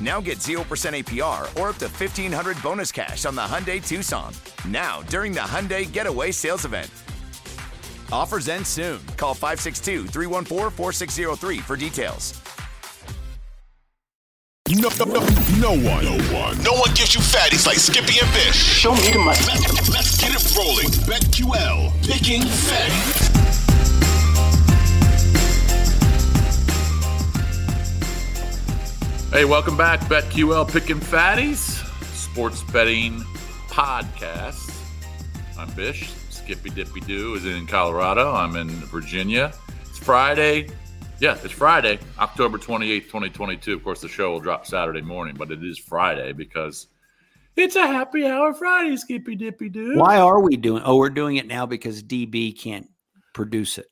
Now get 0% APR or up to 1500 bonus cash on the Hyundai Tucson. Now, during the Hyundai Getaway Sales Event. Offers end soon. Call 562 314 4603 for details. No, no, no, no one, no one, no one gives you fatties like Skippy and Bish. Show me the money. Let, let's get it rolling. BetQL, picking fatties. Hey, welcome back, BetQL Picking Fatties, sports betting podcast. I'm Bish. Skippy Dippy Doo is in Colorado. I'm in Virginia. It's Friday. Yeah, it's Friday, October 28th, 2022. Of course, the show will drop Saturday morning, but it is Friday because it's a happy hour Friday, Skippy Dippy Doo. Why are we doing? Oh, we're doing it now because DB can't produce it.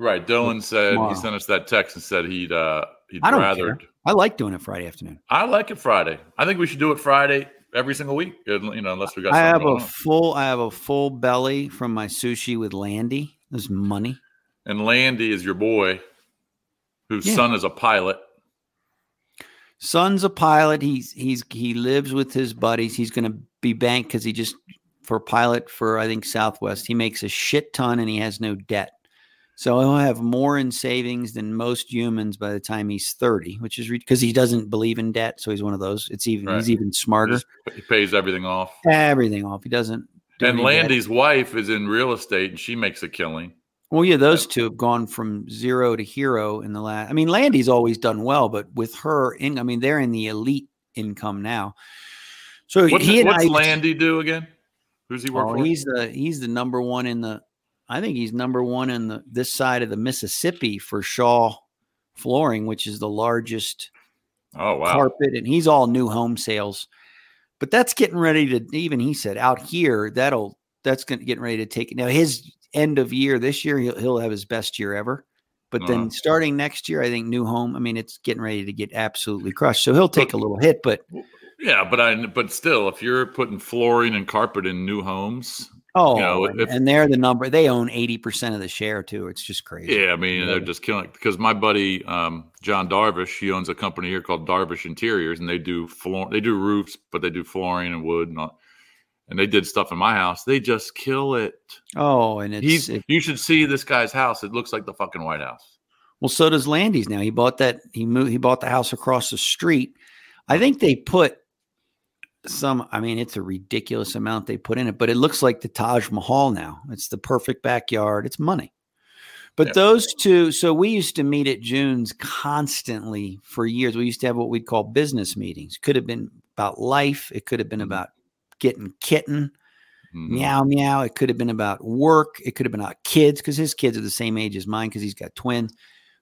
Right. Dylan said he sent us that text and said he'd uh he'd I don't rather care. I like doing it Friday afternoon. I like it Friday. I think we should do it Friday every single week. Uh, you know, unless we got. I have a on. full. I have a full belly from my sushi with Landy. There's money. And Landy is your boy, whose Yeah. son is a pilot. Son's a pilot. He's he's he lives with his buddies. He's going to be banked because he just for pilot for I think Southwest. He makes a shit ton and he has no debt. So he'll have more in savings than most humans by the time he's 30, which is because he doesn't believe in debt. So he's one of those. It's even Right. he's even smarter. He pays everything off. Everything off. He doesn't. do And any debt. Landy's wife is in real estate, and she makes a killing. Well, yeah, those two have gone from zero to hero in the last. I mean, Landy's always done well, but with her, in, I mean, they're in the elite income now. So What's, he and what's I, Landy do again? Who's he work oh, for? he's the he's the number one in the. I think he's number one in the this side of the Mississippi for Shaw Flooring, which is the largest oh wow. carpet, and he's all new home sales. But that's getting ready to even he said out here that'll that's going to getting ready to take it now. His end of year this year he'll he'll have his best year ever. But Uh-huh. then starting next year, I think new home. I mean, it's getting ready to get absolutely crushed. So he'll take a little hit, but Yeah, but I but still, if you're putting flooring and carpet in new homes, oh, you know, and, if- and they're the number. They own eighty percent of the share too. It's just crazy. yeah, I mean they're just killing. Because my buddy um, John Darvish, he owns a company here called Darvish Interiors, and they do floor, they do roofs, but they do flooring and wood and all. And they did stuff in my house. They just kill it. Oh, and it's He's. it- you should see this guy's house. It looks like the fucking White House. Well, so does Landy's now. He bought that. He moved. He bought the house across the street. I think they put some. I mean, it's a ridiculous amount they put in it, but it looks like the Taj Mahal now. It's the perfect backyard. It's money. But those two. So we used to meet at June's constantly for years. We used to have what we'd call business meetings. Could have been about life. It could have been about getting kitten. Mhm. Meow meow. It could have been about work. It could have been about kids because his kids are the same age as mine because he's got twins.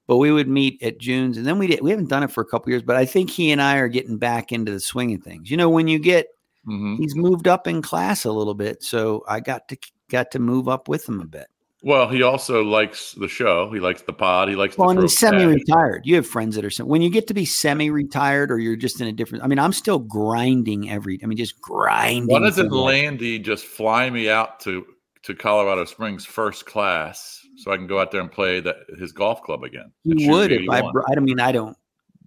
But we would meet at June's, and then we did, we haven't done it for a couple years. But I think he and I are getting back into the swing of things. You know, when you get Mhm. he's moved up in class a little bit, so I got to got to move up with him a bit. Well, he also likes the show. He likes the pod. He likes Well, the and he's semi-retired. You have friends that are sem- when you get to be semi-retired, or you're just in a different. I mean, I'm still grinding every. I mean, just grinding. Why doesn't. Landy just fly me out to to Colorado Springs first class so I can go out there and play the, his golf club again? He would if I. 81? br- I mean I don't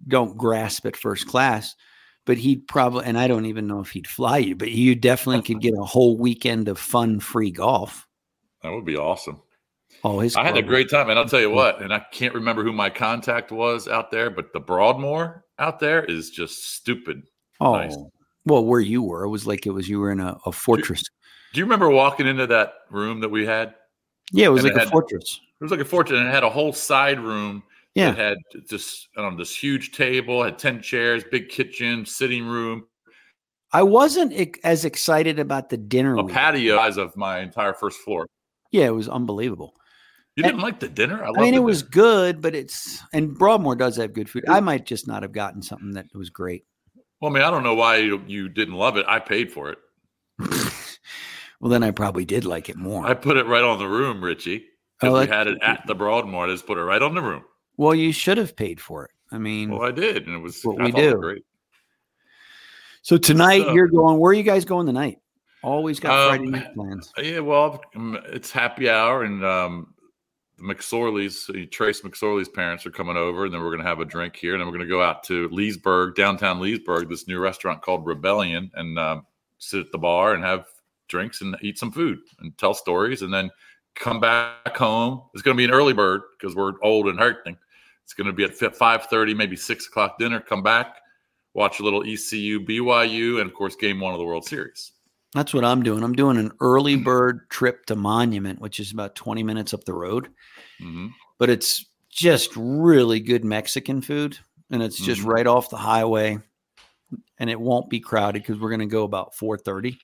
don't grasp at first class, but he'd probably. And I don't even know if he'd fly you, but you definitely could get a whole weekend of fun free golf. That would be awesome. Oh, his. I had a great time, and I'll tell you what. And I can't remember who my contact was out there, but the Broadmoor out there is just stupid. Oh, nice. well, where you were, it was like it was you were in a, a fortress. Do you remember walking into that room that we had? Yeah, it was And like it a had- fortress. It was like a fortress, and it had a whole side room Yeah. that had just I don't know, this huge table, had ten chairs, big kitchen, sitting room, I wasn't as excited about the dinner. a patio size of my entire first floor. Yeah, it was unbelievable. You didn't like the dinner? I, I mean, it the was dinner. good, but it's and Broadmoor does have good food. I might just not have gotten something that was great. Well, I mean, I don't know why you, you didn't love it. I paid for it. Well, then I probably did like it more. I put it right on the room, Richie. Oh, we had it at the Broadmoor. I just put it right on the room. well, you should have paid for it. I mean, Well, I did, and it was What I we thought it was do. great. so tonight so- you're going. Where are you guys going tonight? Always got Um, Friday night plans. Yeah, well, um, it's happy hour, and um, the McSorley's, uh, Trace McSorley's parents are coming over, and then we're going to have a drink here, and then we're going to go out to Leesburg, downtown Leesburg, this new restaurant called Rebellion, and um, sit at the bar and have drinks and eat some food and tell stories, and then come back home. It's going to be an early bird because we're old and hurting. It's going to be at five thirty, maybe six o'clock dinner. Come back, watch a little ECU, BYU, and of course, Game One of the World Series. That's what I'm doing. I'm doing an early bird trip to Monument, which is about 20 minutes up the road, hmm but it's just really good Mexican food, and it's just Mhm. right off the highway, and it won't be crowded because we're going to go about 4:30.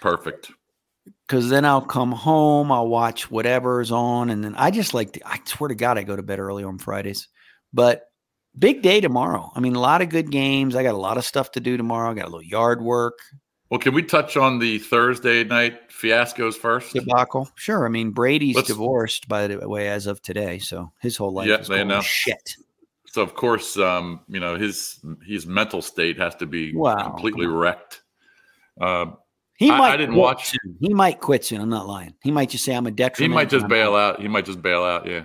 Perfect. because then I'll come home, I'll watch whatever's on, and then I just like to, I swear to God, I go to bed early on Fridays. But big day tomorrow. I mean, a lot of good games. I got a lot of stuff to do tomorrow. I got a little yard work, Well, can we touch on the Thursday night fiascos first? debacle. Sure. I mean, Brady's Let's- divorced, by the way, as of today. So his whole life Yeah, is they announced- shit. So of course, um, you know his his mental state has to be Wow, completely wrecked. Uh, He I- I didn't watch- soon. He might quit soon. I'm not lying. He might just say I'm a detriment. he might just I'm bail out. He might just bail out. Yeah,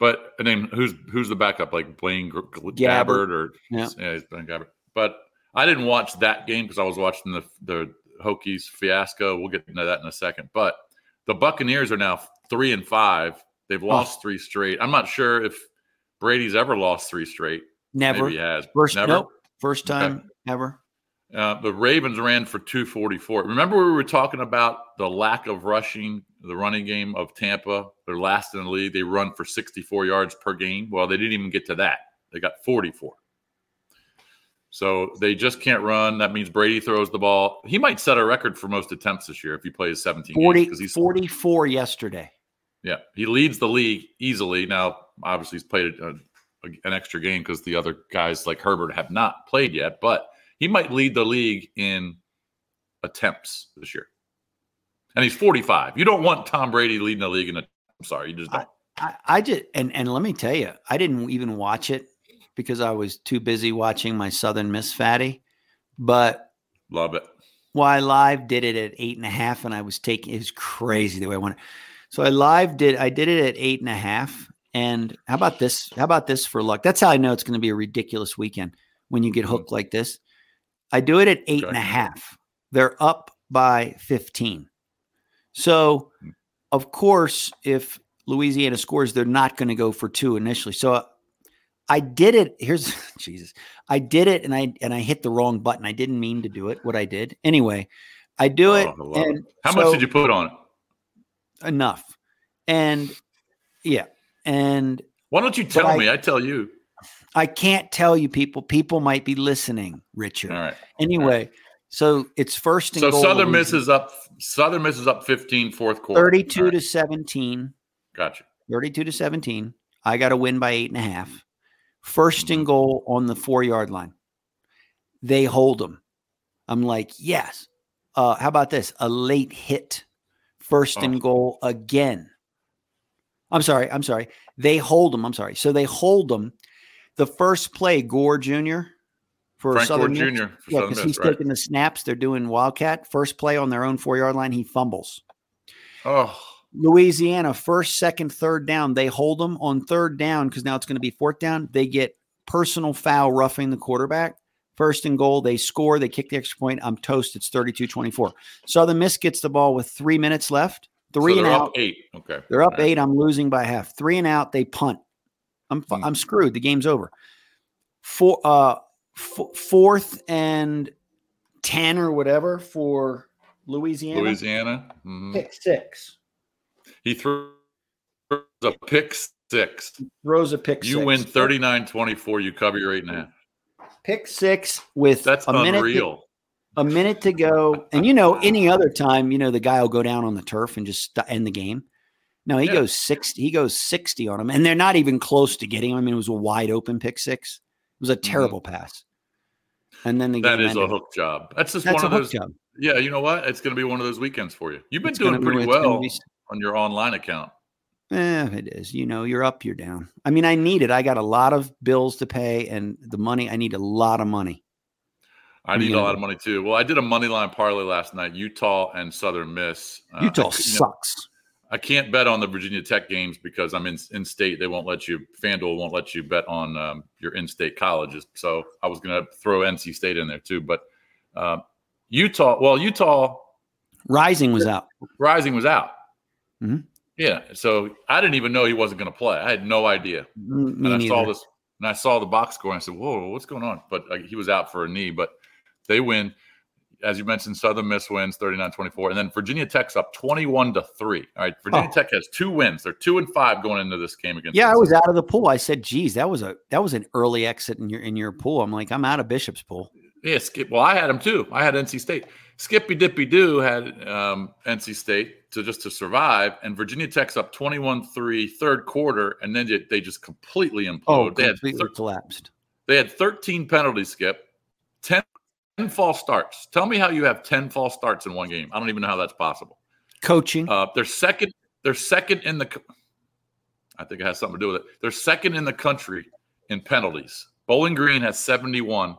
but and then who's who's the backup? Like Blaine Gr- Gabbert. Or Yeah. yeah, he's Blaine Gabbert. But I didn't watch that game because I was watching the the Hokies fiasco. We'll get into that in a second. But the Buccaneers are now three and five. They've Oh. lost three straight. I'm not sure if Brady's ever lost three straight. Never. Maybe he has. First, Never. nope. First Okay. time ever. Uh, the Ravens ran for 244. Remember, we were talking about the lack of rushing, the running game of Tampa. They're last in the league. They run for 64 yards per game. Well, they didn't even get to that. They got 44. So they just can't run. That means Brady throws the ball. He might set a record for most attempts this year if he plays 17 40, games because he's 44 yesterday. yeah he leads the league easily. Now, obviously, he's played a, a, an extra game because the other guys like Herbert have not played yet, but he might lead the league in attempts this year. And he's 45. You don't want Tom Brady leading the league in a. I'm sorry, you just don't. I, I just and and let me tell you, I didn't even watch it because I was too busy watching my Southern Miss Fatty. But Love it. well, I live did it at eight and a half, and I was taking it was crazy the way I wanted. So I live did I did it at eight and a half. And how about this? How about this for luck? That's how I know it's going to be a ridiculous weekend when you get hooked mm-hmm. like this. I do it at eight and a half. They're up by 15. So, of course, if Louisiana scores, they're not going to go for two initially. So uh, I did it. Here's Jesus. I did it and I and I hit the wrong button. I didn't mean to do it. What I did. Anyway, I do it. Oh, it. and How so- much did you put on it? enough. And yeah. And Why don't you tell I- me? I tell you. I can't tell you people. People might be listening, Richard. All right. Anyway, so it's first and So goal. Southern Miss is up. Southern Miss is up 15 fourth quarter. 32 All to 17. Gotcha. 32 to 17. I got to win by eight and a half. First and goal on the four yard line. They hold them. I'm like, yes. Uh, how about this? A late hit, first and goal again. I'm sorry. I'm sorry. They hold them. I'm sorry. So they hold them. The first play, Gore Jr. for Frank Southern Gore Miss. Jr. for Yeah, because he's right. taking the snaps. They're doing Wildcat. First play on their own four yard line, he fumbles. Oh, Louisiana, first, second, third down. They hold them on third down because now it's going to be fourth down. They get personal foul roughing the quarterback. First and goal. They score. They kick the extra point. I'm toast. It's 32 24. Southern Miss gets the ball with three minutes left. Three so and out. eight. Okay. They're up right. eight. I'm losing by half. Three and out. They punt. I'm Hmm. I'm screwed. The game's over. Four, uh, f- fourth and ten or whatever for Louisiana. Louisiana. Mhm. Pick six. He threw a pick six. Throws a pick. You six. win 39 24. You cover your eight and a half. Pick six with That's a minute. Unreal. a minute to go, and you know, any other time, you know, the guy will go down on the turf and just end the game. No, he Yeah. goes sixty. He goes sixty on him, and they're not even close to getting him. I mean, it was a wide open pick six. It was a terrible pass. And then the Mm-hmm. That game is a hook job. That's just That's one of those. job. Yeah, you know what? It's going to be one of those weekends for you. You've been It's doing gonna be- pretty well be- on your online account. Yeah, it is. You know, you're up, you're down. I mean, I need it. I got a lot of bills to pay, and the money. I need a lot of money. I need a lot of money too. Well, I did a money line parlay last night. Utah and Southern Miss. Uh, Utah you know, sucks. I can't bet on the Virginia Tech games because I'm in in state. They won't let you. FanDuel won't let you bet on um, your in state colleges. So I was going to throw NC State in there too. But uh, Utah. Well, Utah Rising was out. Rising was out. Mhm. Yeah. So I didn't even know he wasn't going to play. I had no idea. Mm, Me and I saw this, and I saw the box score, and I said, "Whoa, what's going on?" But uh, he was out for a knee. But they win, as you mentioned. Southern Miss wins 39-24, and then Virginia Tech's up twenty-one to three. All right, Virginia Oh. Tech has two wins. They're two and five going into this game against. Yeah, I was out of the pool. I said, "Geez, that was a that was an early exit in your in your pool." I'm like, I'm out of Bishop's pool. Yeah, Skip. Well, I had them too. I had NC State. Skippy Dippy Doo had um, NC State to just to survive, and Virginia Tech's up 21-3 third quarter, and then they- just completely implode. Oh, they had completely thir- collapsed. They had 13 penalties, Skip. 10, 10 false starts. Tell me how you have 10 false starts in one game. I don't even know how that's possible. Coaching. Uh, they're second. They're second in the. I think it has something to do with it. They're second in the country in penalties. Bowling Green has 71.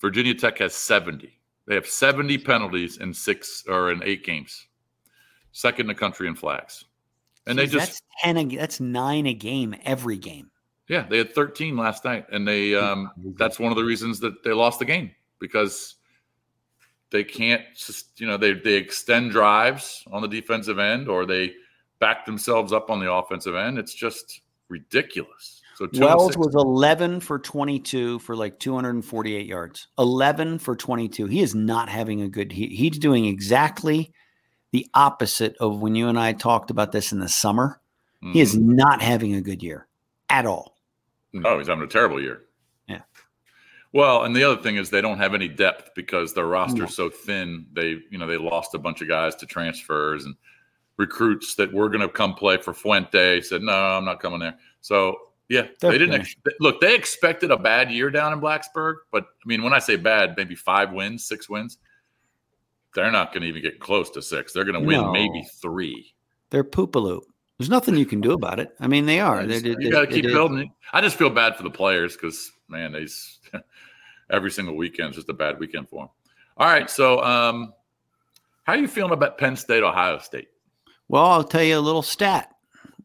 Virginia Tech has 70. They have 70 penalties in six or in eight games. Second in the country in flags. And they just that's ten. A, that's nine a game every game. Yeah, they had 13 last night, and they um, that's one of the reasons that they lost the game because they can't just you know they they extend drives on the defensive end or they back themselves up on the offensive end. It's just ridiculous. So Wells was 11 for 22 for like 248 yards. 11 for 22. He is not having a good. He, he's doing exactly the opposite of when you and I talked about this in the summer. He is Mm-hmm. not having a good year at all. No, he's having a terrible year. Yeah. Well, and the other thing is they don't have any depth because their roster's No. so thin. They, you know, they lost a bunch of guys to transfers and recruits that were going to come play for Fuente said, "No, I'm not coming there." So, yeah, They're they didn't ex- look. They expected a bad year down in Blacksburg, but I mean, when I say bad, maybe five wins, six wins. They're not going to even get close to six. They're going to win No. maybe three. They're poopaloop. There's nothing you can do about it. I mean, they are. They, they, you got to keep they- building it. I just feel bad for the players because man, these every single weekend is just a bad weekend for them. All right, so um, how are you feeling about Penn State, Ohio State? Well, I'll tell you a little stat,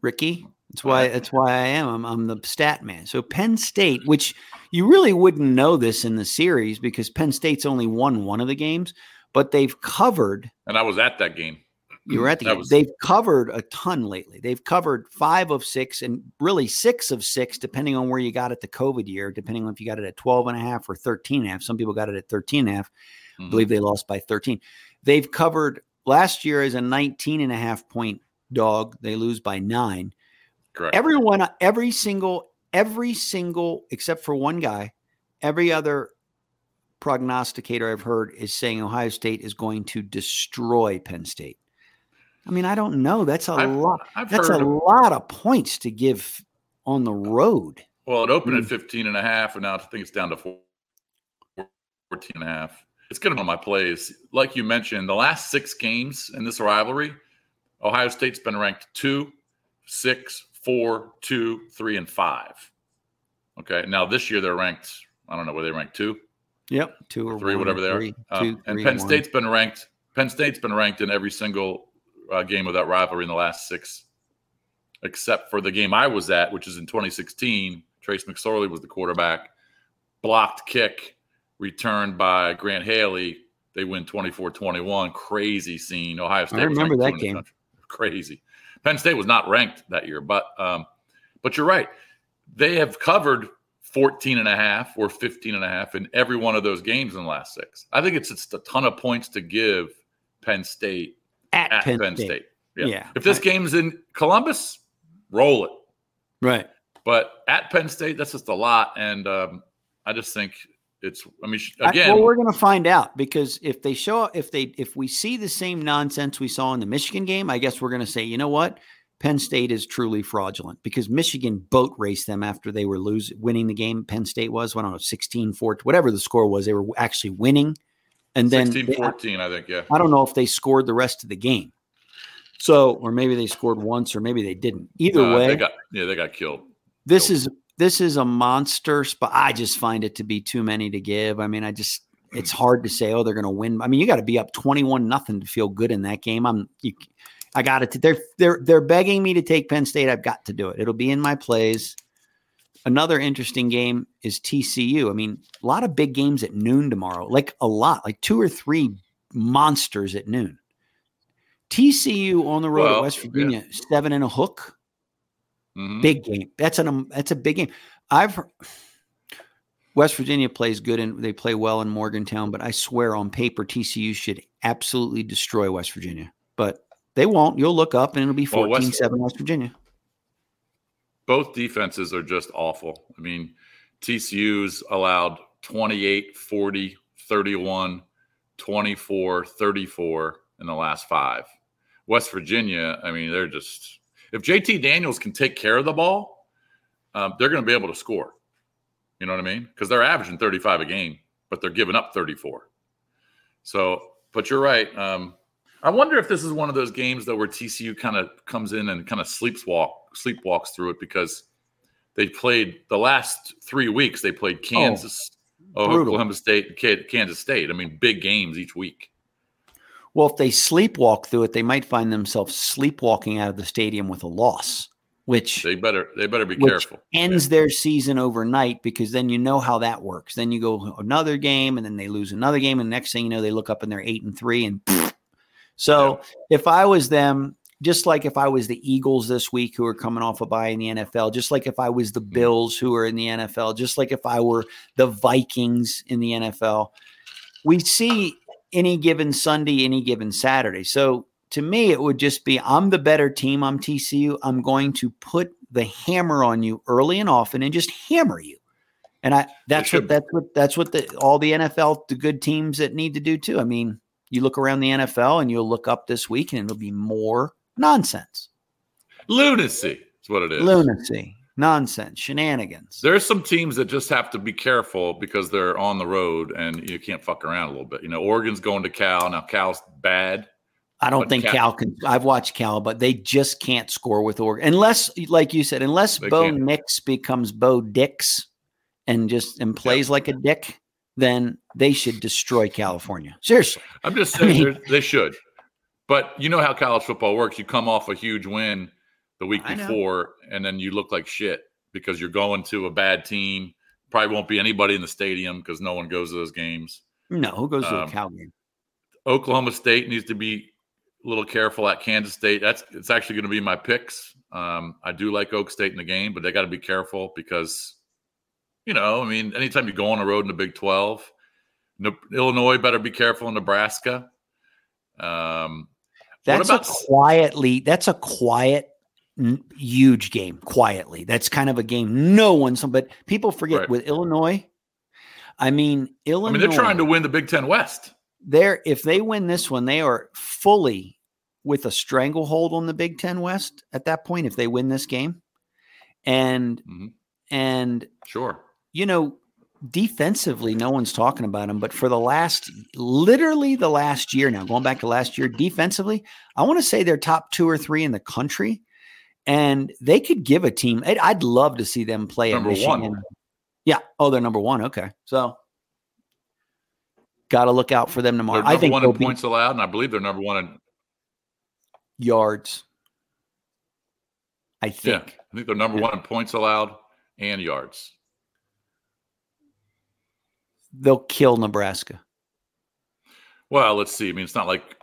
Ricky. That's why that's why I am. I'm, I'm the stat man. So Penn State, which you really wouldn't know this in the series because Penn State's only won one of the games, but they've covered. And I was at that game. You were at the was- They've covered a ton lately. They've covered five of six and really six of six, depending on where you got it the COVID year, depending on if you got it at 12 and a half or 13 and a half. Some people got it at 13 and a half. I Mhm. believe they lost by 13. They've covered last year as a 19 and a half point dog. They lose by nine. Correct. Everyone, every single, every single, except for one guy, every other prognosticator I've heard is saying Ohio State is going to destroy Penn State. I mean, I don't know. That's a I've- lot. I've that's a of- lot of points to give on the road. Well, it opened Hmm. at 15 and a half, and now I think it's down to four- 14 and a half. It's going to be on my plays. Like you mentioned, the last six games in this rivalry, Ohio State's been ranked two, six, four, two, three, and five. Okay. Now this year they're ranked, I don't know where they ranked two, Yep, two or three, one whatever or they are. three, Um, two, and three, Penn one. State's been ranked. Penn State's been ranked in every single uh, game of that rivalry in the last six, except for the game I was at, which is in 2016. Trace McSorley was the quarterback. Blocked kick returned by Grant Haley. They win 24-21. Crazy scene. Ohio State. was remember that game. Crazy. Penn State was not ranked that year, but um, but you're right. They have covered 14 and a half or 15 and a half in every one of those games in the last six. I think it's just a ton of points to give Penn State at, at Penn, Penn, State. State. Yeah. Yeah. If this I- game's in Columbus, roll it. Right. But at Penn State, that's just a lot. And um, I just think it's, I mean, sh- I- again, well, we're going to find out because if they show if they if we see the same nonsense we saw in the Michigan game, I guess we're going to say, you know what, Penn State is truly fraudulent because Michigan boat raced them after they were losing, winning the game. Penn State was, I don't know, 16 4, whatever the score was, they were actually winning. And then 16 they- 14, I think. Yeah. I don't know if they scored the rest of the game. So, or maybe they scored once, or maybe they didn't. Either Uh, way, they got, yeah, they got killed. this is this is a monster spot. I just find it to be too many to give. I mean, I just it's hard to say, oh, they're going to win. I mean, you got to be up twenty-one nothing to feel good in that game. I'm, you, I got it. They're they're they're begging me to take Penn State. I've got to do it. It'll be in my plays. Another interesting game is TCU. I mean, a lot of big games at noon tomorrow. Like a lot, like two or three monsters at noon. TCU on the road Well, at West yeah. Virginia, seven and a hook Mhm. big game. That's an um, that's a big game. I've West Virginia plays good and they play well in Morgantown, but I swear on paper TCU should absolutely destroy West Virginia. But they won't. You'll look up and it'll be Well, 14 West- 7 West Virginia. Both defenses are just awful. I mean, TCU's allowed 28, 40, 31, 24, 34 in the last five. West Virginia, I mean, they're just, if JT Daniels can take care of the ball, um, they're going to be able to score. You know what I mean? Because they're averaging 35 a game, but they're giving up 34. So, but you're right. Um, I wonder if this is one of those games though where TCU kind of comes in and kind of sleepwalk sleepwalks through it because they played the last three weeks. They played oh, Kansas, oh, brutal. Oklahoma State, Kansas State. I mean, big games each week. Well, if they sleepwalk through it, they might find themselves sleepwalking out of the stadium with a loss, which They better they better be careful. ends their season overnight because then you know how that works. Then you go another game and then they lose another game, and next thing you know, they look up and they're eight and three. And so if I was them, just like if I was the Eagles this week who are coming off a bye in the NFL, just like if I was the mm-hmm. Bills who are in the NFL, just like if I were the Vikings in the NFL, we see any given Sunday, any given Saturday. So to me, it would just be I'm the better team. I'm TCU. I'm going to put the hammer on you early and often and just hammer you. And I that's what that's what that's what the all the NFL the good teams that need to do too. I mean, you look around the NFL and you'll look up this week and it'll be more nonsense, Lunacy is what it is. lunacy, nonsense, shenanigans. There's some teams that just have to be careful because they're on the road and you can't fuck around a little bit. You know, Oregon's going to Cal. Now Cal's bad. I don't think Cal- Cal can. I've watched Cal, but they just can't score with Oregon unless, like you said, unless They Bo can't. Nix becomes Bo Dix and just and plays like a dick. Then they should destroy California. Seriously, I'm just I saying mean- they're- should. But you know how college football works. You come off a huge win the week before, and then you look like shit because you're going to a bad team. Probably won't be anybody in the stadium because no one goes to those games. no. Who goes to a Um, Cal game? Oklahoma State needs to be a little careful at Kansas State. That's it's actually going to be my picks. Um, I do like Oak State in the game, but they got to be careful because, you know, I mean, anytime you go on the road in the Big Twelve, Illinois better be careful in Nebraska. Um, That's about a quietly. That's a quiet, n- huge game. Quietly, that's kind of a game no one's. But people forget Right. with Illinois. I mean, Illinois. I mean, they're trying to win the Big Ten West. they're if they win this one, they are fully with a stranglehold on the Big Ten West at that point if they win this game. And Mhm. and Sure. you know, defensively, no one's talking about them. But for the last, literally the last year now, going back to last year, defensively, I want to say they're top two or three in the country, and they could give a team. I'd, I'd love to see them play Number one. Yeah. Oh, they're number one. Okay, so got to look out for them tomorrow. number I think one in points allowed, and I believe they're number one in yards. I think. yeah. I think they're number one in points allowed and yards. They'll kill Nebraska. Well, let's see. I mean, it's not like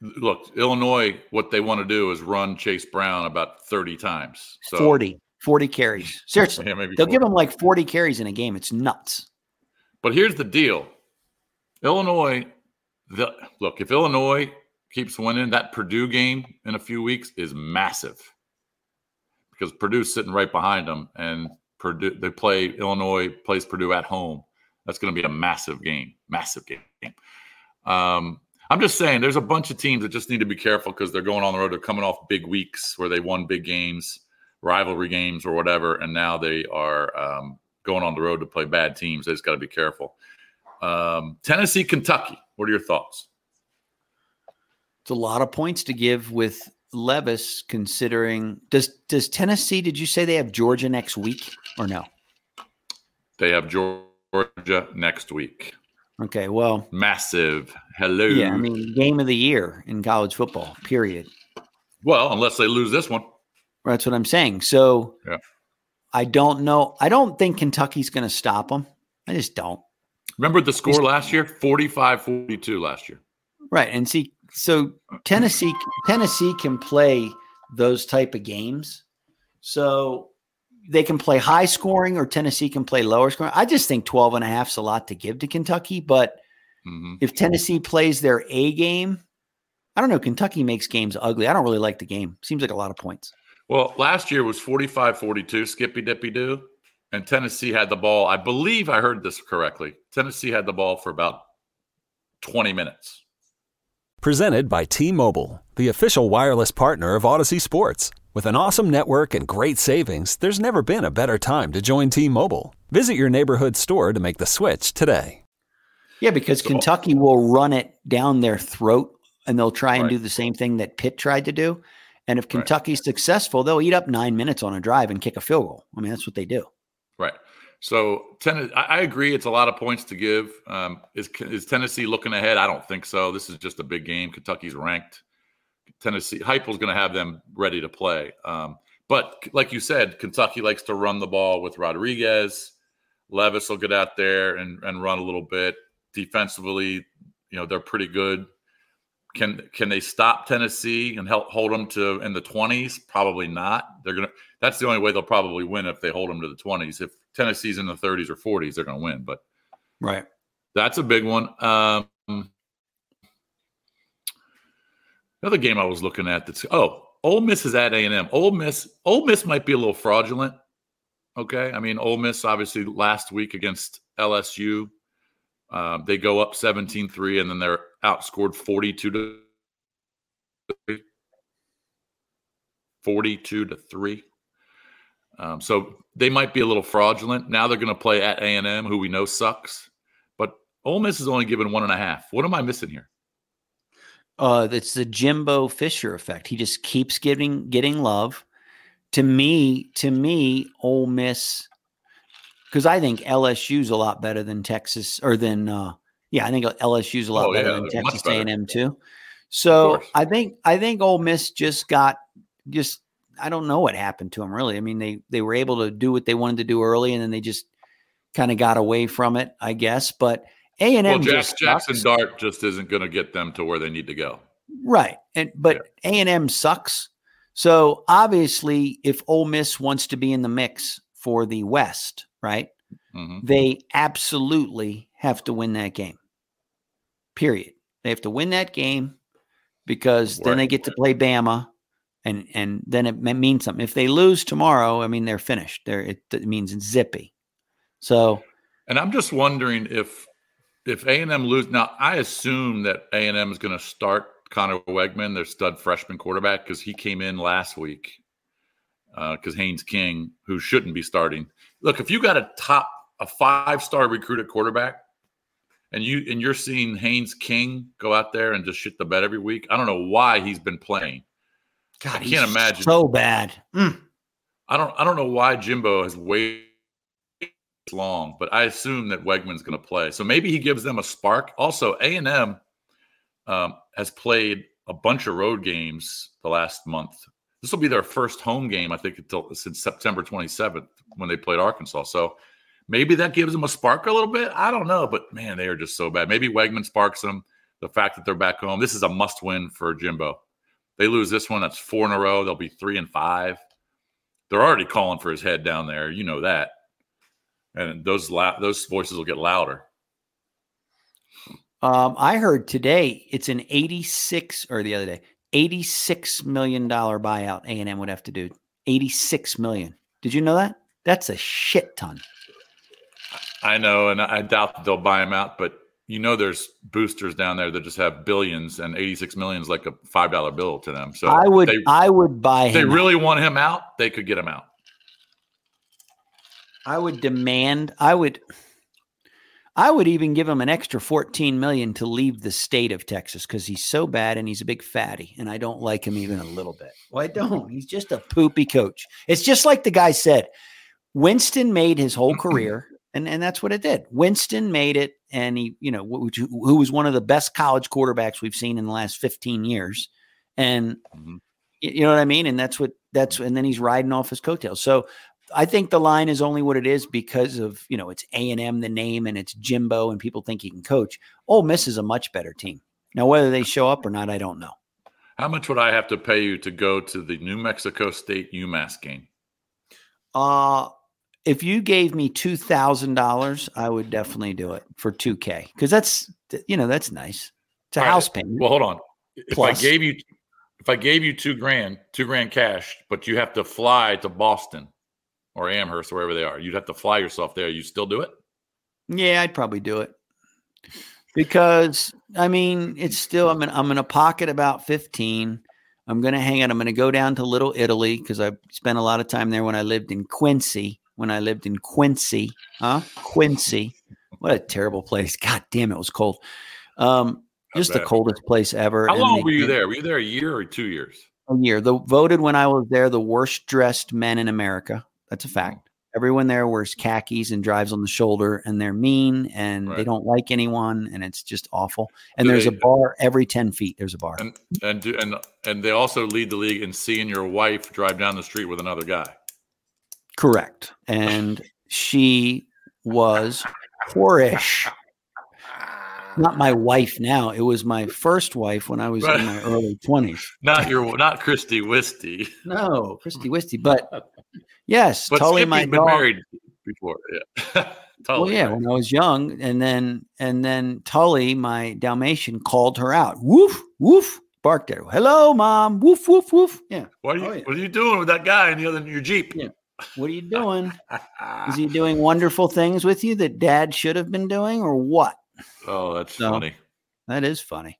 look, Illinois. What they want to do is run Chase Brown about thirty times. So 40, 40 carries. Seriously. Yeah, maybe They'll 40. give them like 40 carries in a game. It's nuts. But here's the deal: Illinois. The, look, if Illinois keeps winning, that Purdue game in a few weeks is massive because Purdue's sitting right behind them, and Purdue they play Illinois plays Purdue at home. That's going to be a massive game, massive game. Um, I'm just saying, there's a bunch of teams that just need to be careful because they're going on the road. They're coming off big weeks where they won big games, rivalry games, or whatever, and now they are um, going on the road to play bad teams. They just got to be careful. Um, Tennessee, Kentucky. What are your thoughts? It's a lot of points to give with Levis considering does does Tennessee did you say they have Georgia next week or no? They have Georgia next week. Okay, well, Massive. Hello. yeah, I mean game of the year in college football, period. well, unless they lose this one. That's what I'm saying. So Yeah. I don't know. I don't think Kentucky's going to stop them. I just don't. Remember the score last year? 45 42 last year. Right. And see, so Tennessee Tennessee can play those type of games. So they can play high scoring or Tennessee can play lower scoring. I just think 12 and a half is a lot to give to Kentucky, but Mhm. if Tennessee plays their A game, I don't know, Kentucky makes games ugly. I don't really like the game. Seems like a lot of points. Well, last year was 45 42, Skippy Dippy Doo. And Tennessee had the ball. I believe I heard this correctly. Tennessee had the ball for about 20 minutes. Presented by T Mobile, the official wireless partner of Audacy Sports. With an awesome network and great savings, there's never been a better time to join T Mobile. Visit your neighborhood store to make the switch today. Yeah, because Kentucky will run it down their throat and they'll try and Right. do the same thing that Pitt tried to do. And if Kentucky's successful, they'll eat up nine minutes on a drive and kick a field goal. I mean, that's what they do. Right. So ten, I, I agree. It's a lot of points to give. Um, is is Tennessee looking ahead? I don't think so. This is just a big game. Kentucky's ranked. Tennessee Heupel's going to have them ready to play. Um, but like you said, Kentucky likes to run the ball with Rodriguez. Levis will get out there and, and run a little bit defensively. You know they're pretty good. Can can they stop Tennessee and help hold them to in the twenties? Probably not. They're gonna. That's the only way they'll probably win if they hold them to the twenties. If Tennessee's in the thirties or forties, they're gonna win. But Right. that's a big one. Um, another game I was looking at. That's oh, Ole Miss is at A and M. Ole Miss, Ole Miss might be a little fraudulent. Okay, I mean Ole Miss obviously last week against LSU, uh, they go up 17-3 and then they're outscored forty-two to 42 to 3 um, so they might be a little fraudulent now they're going to play at a&m who we know sucks but Ole Miss is only given one and a half what am i missing here Uh, it's the Jimbo Fisher effect. He just keeps getting getting love. To me, to me, Ole Miss, because I think LSU's a lot better than Texas, or than uh, yeah, I think LSU's a lot Oh, better yeah, than Texas A and M too. So. I think I think Ole Miss just got just I don't know what happened to them really. I mean they they were able to do what they wanted to do early, and then they just kind of got away from it, I guess. But A and M Jaxson sucks. dart just isn't going to get them to where they need to go Right. And but A and M sucks. So obviously, if Ole Miss wants to be in the mix for the West, right, Mhm. they absolutely have to win that game. Period. They have to win that game because then they get to play Bama, and and then it means something. If they lose tomorrow, I mean they're finished. They're it, it means zippy. So And I'm just wondering if if A and M lose now, I assume that A and M is going to start Conner Weigman, their stud freshman quarterback, because he came in last week. Because uh, Haynes King, who shouldn't be starting, look if you got a top a five star recruited quarterback, and you and you're seeing Haynes King go out there and just shit the bed every week. I don't know why he's been playing. God, I can't imagine so bad. Mm. I don't I don't know why Jimbo has waited long, but I assume that Weigman's going to play. So maybe he gives them a spark. Also, A and M um, has played a bunch of road games the last month. This will be their first home game, I think, until since September 27th when they played Arkansas. So maybe that gives them a spark a little bit. I don't know, but man, they are just so bad. Maybe Weigman sparks them. The fact that they're back home, this is a must win for Jimbo. They lose this one, that's four in a row. They'll be three and five. They're already calling for his head down there. You know that, and those la- those voices will get louder. Um, I heard today it's an 86 or the other day, 86 million dollar buyout A&M would have to do. 86 million. Did you know that? That's a shit ton. I know, and I doubt that they'll buy him out, but you know there's boosters down there that just have billions and 86 million is like a five dollar bill to them. So I would they, I would buy They really out. want him out, they could get him out. I would demand I would I would even give him an extra 14 million to leave the state of Texas because he's so bad and he's a big fatty. And I don't like him even a little bit. Well, I don't. He's just a poopy coach. It's just like the guy said. Winston made his whole career, and, and that's what it did. Winston made it, and he, you know, who, who was one of the best college quarterbacks we've seen in the last 15 years. And mm-hmm. you know what I mean? And that's what that's and then he's riding off his coattails. So I think the line is only what it is because of you know it's A and M the name and it's Jimbo and people think he can coach. Ole Miss is a much better team. Now whether they show up or not, I don't know. How much would I have to pay you to go to the New Mexico State UMass game? Uh if you gave me two thousand dollars, I would definitely do it for two K because that's you know that's nice. It's a All house right. payment. Well, hold on. If Plus. I gave you if I gave you two grand, two grand cash, but you have to fly to Boston or Amherst, wherever they are. You'd have to fly yourself there. You still do it? Yeah, I'd probably do it because I mean, it's still. I'm in, I'm in a pocket about 15. I'm going to hang out. I'm going to go down to Little Italy because I spent a lot of time there when I lived in Quincy. When I lived in Quincy, huh? Quincy. What a terrible place. God damn, it was cold. Um, just the coldest place ever. How long were you there? Were you there a year or two years? A year. The voted when I was there the worst dressed men in America. That's a mm-hmm. fact. Everyone there wears khakis and drives on the shoulder, and they're mean and right. they don't like anyone, and it's just awful. And do there's they, a bar every ten feet. There's a bar, and and do, and and they also lead the league in seeing your wife drive down the street with another guy. Correct, and she was whorish. Not my wife now. It was my first wife when I was in my early twenties. Not your, not Christy Wisty. No, Christy Wisty, but Yes, but Tully, Skippy's my been dog. married before. Yeah. well, yeah, when I was young, and then and then Tully, my Dalmatian, called her out. Woof, woof, barked at her. Hello, mom. Woof, woof, woof. Yeah. What are you oh, yeah. What are you doing with that guy in the other in your Jeep? Yeah. What are you doing? Is he doing wonderful things with you that Dad should have been doing, or what? Oh, that's so, funny. That is funny.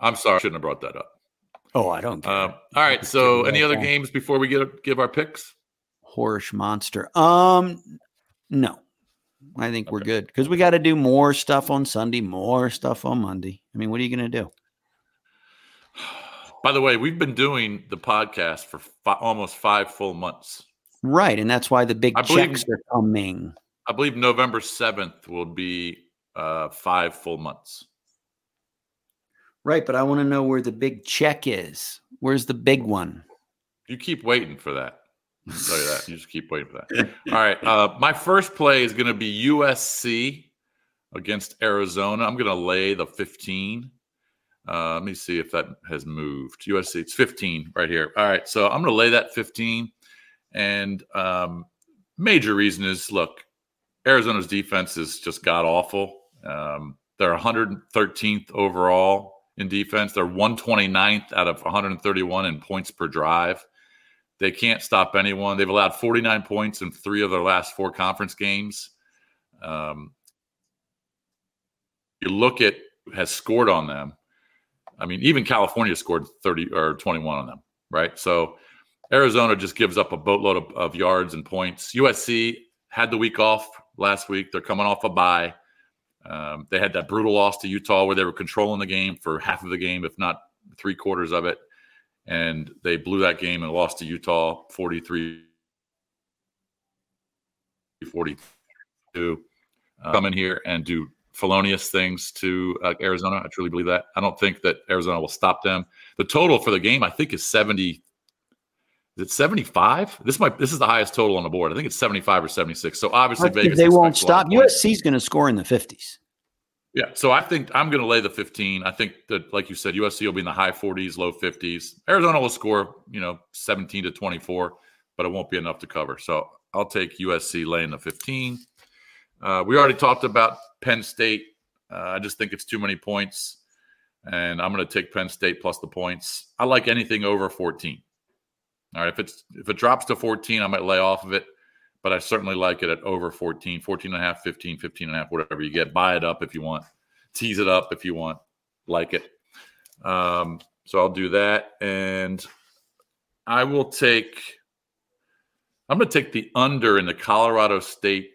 I'm sorry, I shouldn't have brought that up. Oh, I don't. Uh, all right. So, any other games before we get give our picks? Horish monster. Um, no, I think okay. we're good because we got to do more stuff on Sunday, more stuff on Monday. I mean, what are you going to do? By the way, we've been doing the podcast for fi- almost five full months. Right, and that's why the big I checks believe, are coming. I believe November seventh will be uh, five full months. Right, but I want to know where the big check is. Where's the big one? You keep waiting for that. I'll tell you that. You just keep waiting for that. All right. Uh, my first play is going to be USC against Arizona. I'm going to lay the 15. Uh, let me see if that has moved. USC, it's 15 right here. All right. So I'm going to lay that 15. And um, major reason is look, Arizona's defense is just god awful. Um, they're 113th overall in defense. They're 129th out of 131 in points per drive. They can't stop anyone. They've allowed 49 points in three of their last four conference games. Um, you look at has scored on them. I mean, even California scored 30 or 21 on them, right? So Arizona just gives up a boatload of, of yards and points. USC had the week off last week. They're coming off a bye. Um, they had that brutal loss to Utah where they were controlling the game for half of the game, if not three quarters of it. And they blew that game and lost to Utah 43 42. Uh, come in here and do felonious things to uh, Arizona. I truly believe that. I don't think that Arizona will stop them. The total for the game, I think, is 70 is it 75? This might this is the highest total on the board. I think it's 75 or 76. So obviously Vegas they won't stop. USC is going to score in the 50s. Yeah, so I think I'm going to lay the 15. I think that, like you said, USC will be in the high 40s, low 50s. Arizona will score, you know, 17 to 24, but it won't be enough to cover. So I'll take USC laying the 15. Uh, we already talked about Penn State. Uh, I just think it's too many points, and I'm going to take Penn State plus the points. I like anything over 14. All right, if it's if it drops to 14, I might lay off of it, but I certainly like it at over 14, 14 and a half, 15, 15 and a half, whatever you get. Buy it up if you want. Tease it up if you want. Like it. Um, so I'll do that and I will take I'm going to take the under in the Colorado State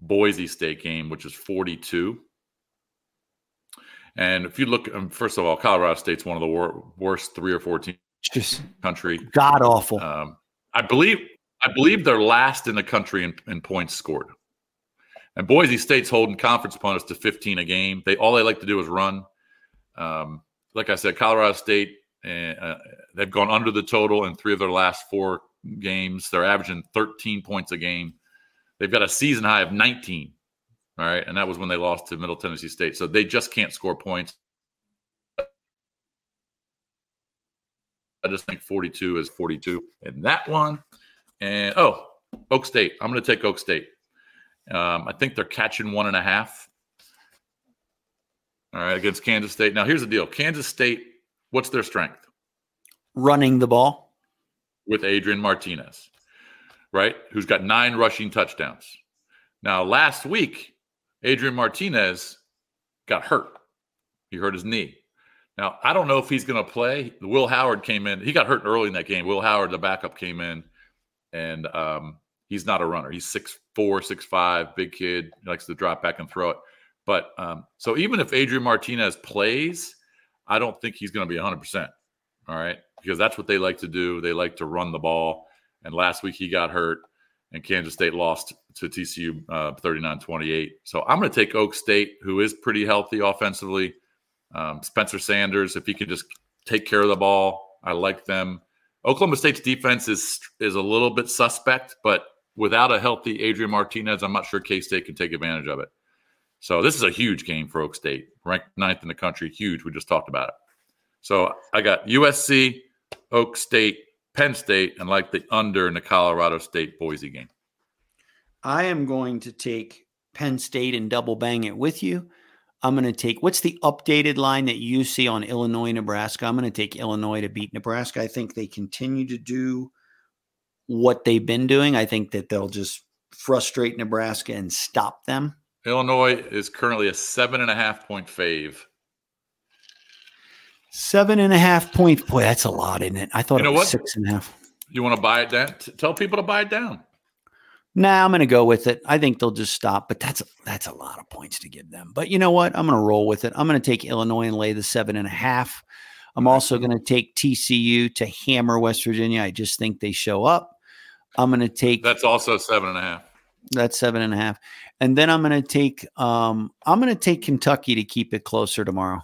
Boise State game, which is 42. And if you look, um, first of all, Colorado State's one of the wor- worst three or four teams just country. God awful. Um, I believe I believe they're last in the country in, in, points scored. And Boise State's holding conference opponents to 15 a game. They all they like to do is run. Um, like I said, Colorado State uh, they've gone under the total in three of their last four games. They're averaging 13 points a game. They've got a season high of 19. All right, and that was when they lost to Middle Tennessee State. So they just can't score points. I just think 42 is 42 in that one. And oh, Oak State. I'm going to take Oak State. Um, I think they're catching one and a half. All right, against Kansas State. Now, here's the deal Kansas State, what's their strength? Running the ball with Adrian Martinez, right? Who's got nine rushing touchdowns. Now, last week, Adrian Martinez got hurt. He hurt his knee. Now, I don't know if he's going to play. Will Howard came in. He got hurt early in that game. Will Howard, the backup, came in, and um, he's not a runner. He's six four, six five, big kid. Likes to drop back and throw it. But um, so even if Adrian Martinez plays, I don't think he's going to be 100%. All right. Because that's what they like to do. They like to run the ball. And last week he got hurt, and Kansas State lost to TCU uh, 39 uh, 28. So I'm going to take Oak State, who is pretty healthy offensively. Um, Spencer Sanders, if he can just take care of the ball, I like them. Oklahoma State's defense is is a little bit suspect, but without a healthy Adrian Martinez, I'm not sure K State can take advantage of it. So this is a huge game for Oak State, ranked ninth in the country, huge. We just talked about it. So I got USC, Oak State, Penn State, and like the under in the Colorado State Boise game. I am going to take Penn State and double bang it with you. I'm going to take what's the updated line that you see on Illinois, Nebraska? I'm going to take Illinois to beat Nebraska. I think they continue to do what they've been doing. I think that they'll just frustrate Nebraska and stop them. Illinois is currently a seven and a half point fave. Seven and a half point. Boy, that's a lot, isn't it? I thought you know it was what? six and a half. You want to buy it down? Tell people to buy it down. Nah, I'm going to go with it. I think they'll just stop, but that's that's a lot of points to give them. But you know what? I'm going to roll with it. I'm going to take Illinois and lay the seven and a half. I'm also going to take TCU to hammer West Virginia. I just think they show up. I'm going to take that's also seven and a half. That's seven and a half, and then I'm going to take um, I'm going to take Kentucky to keep it closer tomorrow.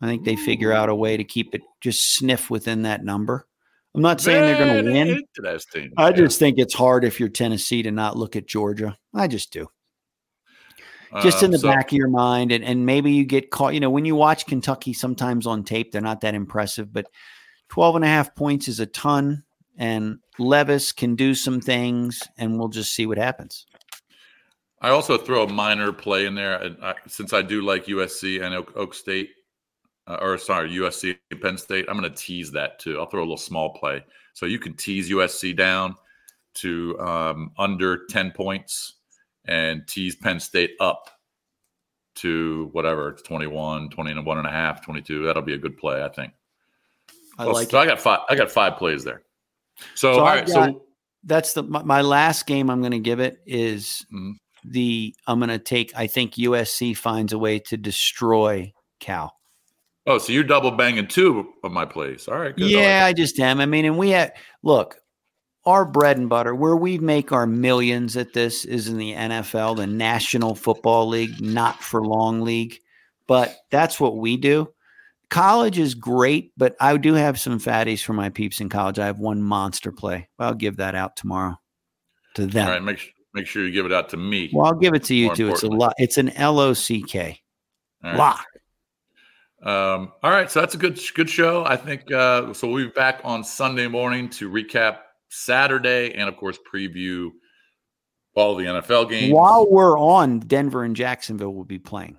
I think they figure out a way to keep it just sniff within that number. I'm not saying they're going to win. Interesting. I just think it's hard if you're Tennessee to not look at Georgia. I just do. Just in the um, so, back of your mind, and, and maybe you get caught. You know, when you watch Kentucky sometimes on tape, they're not that impressive, but 12 and a half points is a ton. And Levis can do some things, and we'll just see what happens. I also throw a minor play in there. I, since I do like USC and Oak, Oak State, uh, or sorry, USC Penn State. I'm going to tease that too. I'll throw a little small play. So you can tease USC down to um, under 10 points and tease Penn State up to whatever it's 21, 21 and a half, 22. That'll be a good play, I think. I Well, like so it. I got five. I got five plays there. So, So all got- so That's the my, my last game I'm going to give it is Mhm. the I'm going to take I think USC finds a way to destroy Cal. Oh, so you're double banging two of my plays. All right. Good. I like Yeah. I just am. I mean, and we had look, our bread and butter, where we make our millions at this is in the NFL, the National Football League, not for long league. But that's what we do. College is great, but I do have some fatties for my peeps in college. I have one monster play. I'll give that out tomorrow to them. All right. Make su- make sure you give it out to me. Well, I'll give it to you too. It's a lot. It's an L O C K. Lock. Um, all right, so that's a good good show. I think uh, so. We'll be back on Sunday morning to recap Saturday and, of course, preview all the NFL games While we're on, Denver and Jacksonville will be playing.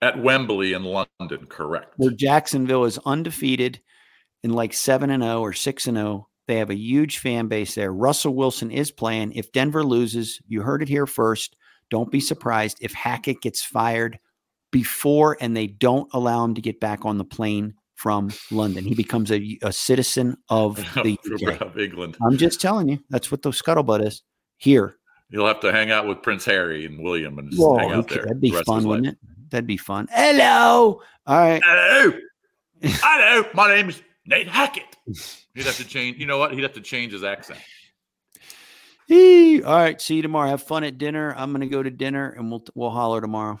at Wembley in London. Correct. where Jacksonville is undefeated in like 7 and 0 or 6 and 0. They have a huge fan base there. Russell Wilson is playing. If Denver loses, you heard it here first. Don't be surprised if Hackett gets fired before and they don't allow him to get back on the plane from London. He becomes a, a citizen of the UK. of England. I'm just telling you, that's what the scuttlebutt is here. You'll have to hang out with Prince Harry and William and just Whoa, hang out okay, there. that'd be the fun, wouldn't life. it? That'd be fun. Hello. All right. Hello. Hello. My name is Nate Hackett. He'd have to change. You know what? He'd have to change his accent. All right. See you tomorrow. Have fun at dinner. I'm gonna go to dinner and we'll we'll holler tomorrow.